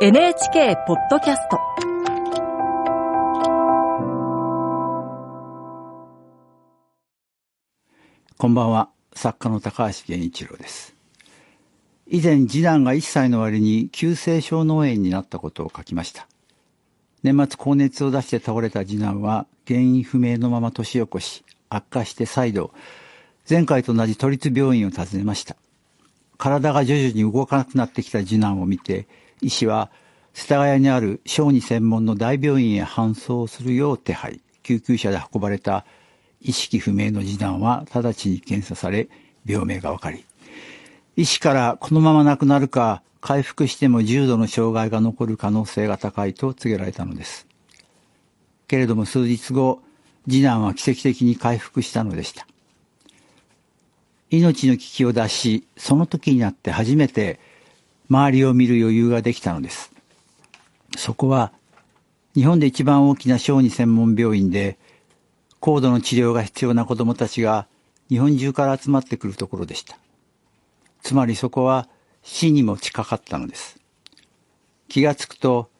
NHK ポッドキャスト。こんばんは。作家の高橋源一郎です。以前次男が1歳の割に急性小脳炎になったことを書きました。年末高熱を出して倒れた次男は原因不明のまま年を越し悪化して再度前回と同じ都立病院を訪ねました。体が徐々に動かなくなってきた次男を見て医師は世田谷にある小児専門の大病院へ搬送するよう手配救急車で運ばれた意識不明の次男は直ちに検査され病名が分かり医師からこのまま亡くなるか回復しても重度の障害が残る可能性が高いと告げられたのです。けれども数日後次男は奇跡的に回復したのでした。命の危機を脱しその時になって初めて周りを見る余裕ができたのです。そこは日本で一番大きな小児専門病院で高度の治療が必要な子供たちが日本中から集まってくるところでした。つまりそこは死にも近かったのです。気がつくと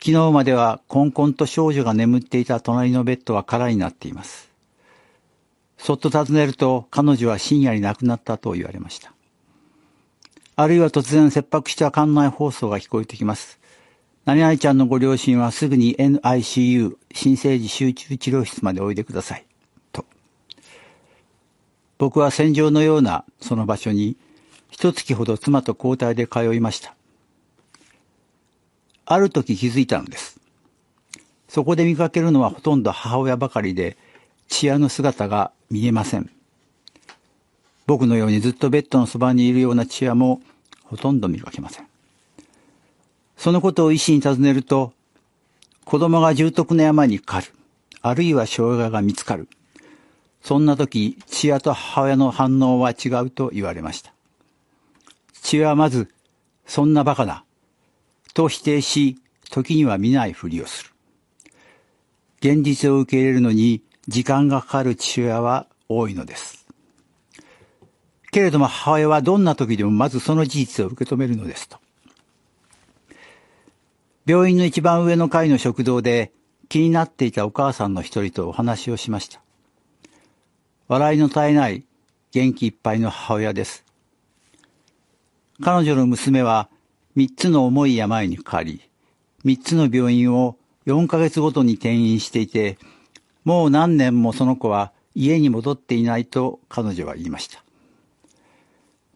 昨日まではこんこんと少女が眠っていた隣のベッドは空になっています。そっと尋ねると彼女は深夜に亡くなったと言われました。あるいは突然切迫した館内放送が聞こえてきます何々ちゃんのご両親はすぐに NICU 新生児集中治療室までおいでください。と。僕は戦場のようなその場所に一月ほど妻と交代で通いました。ある時気づいたのです。そこで見かけるのはほとんど母親ばかりで、血屋の姿が見えません。僕のようにずっとベッドのそばにいるような血屋もほとんど見かけません。そのことを医師に尋ねると、子供が重篤な山にかかる、あるいは障害が見つかる。そんな時、父親と母親の反応は違うと言われました。父親はまず、そんな馬鹿な、と否定し、時には見ないふりをする。現実を受け入れるのに時間がかかる父親は多いのです。けれども母親はどんな時でもまずその事実を受け止めるのですと。病院の一番上の階の食堂で気になっていたお母さんの一人とお話をしました。笑いの絶えない元気いっぱいの母親です。彼女の娘は三つの重い病にかかり、三つの病院を4ヶ月ごとに転院していて、もう何年もその子は家に戻っていないと彼女は言いました。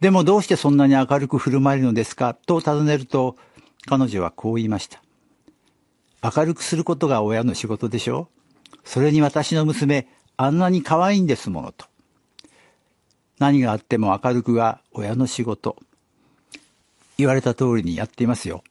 でもどうしてそんなに明るく振る舞えるのですか？と尋ねると、彼女はこう言いました。明るくすることが親の仕事でしょ？それに私の娘、あんなに可愛いんですものと。何があっても明るくが親の仕事。言われた通りにやっていますよ。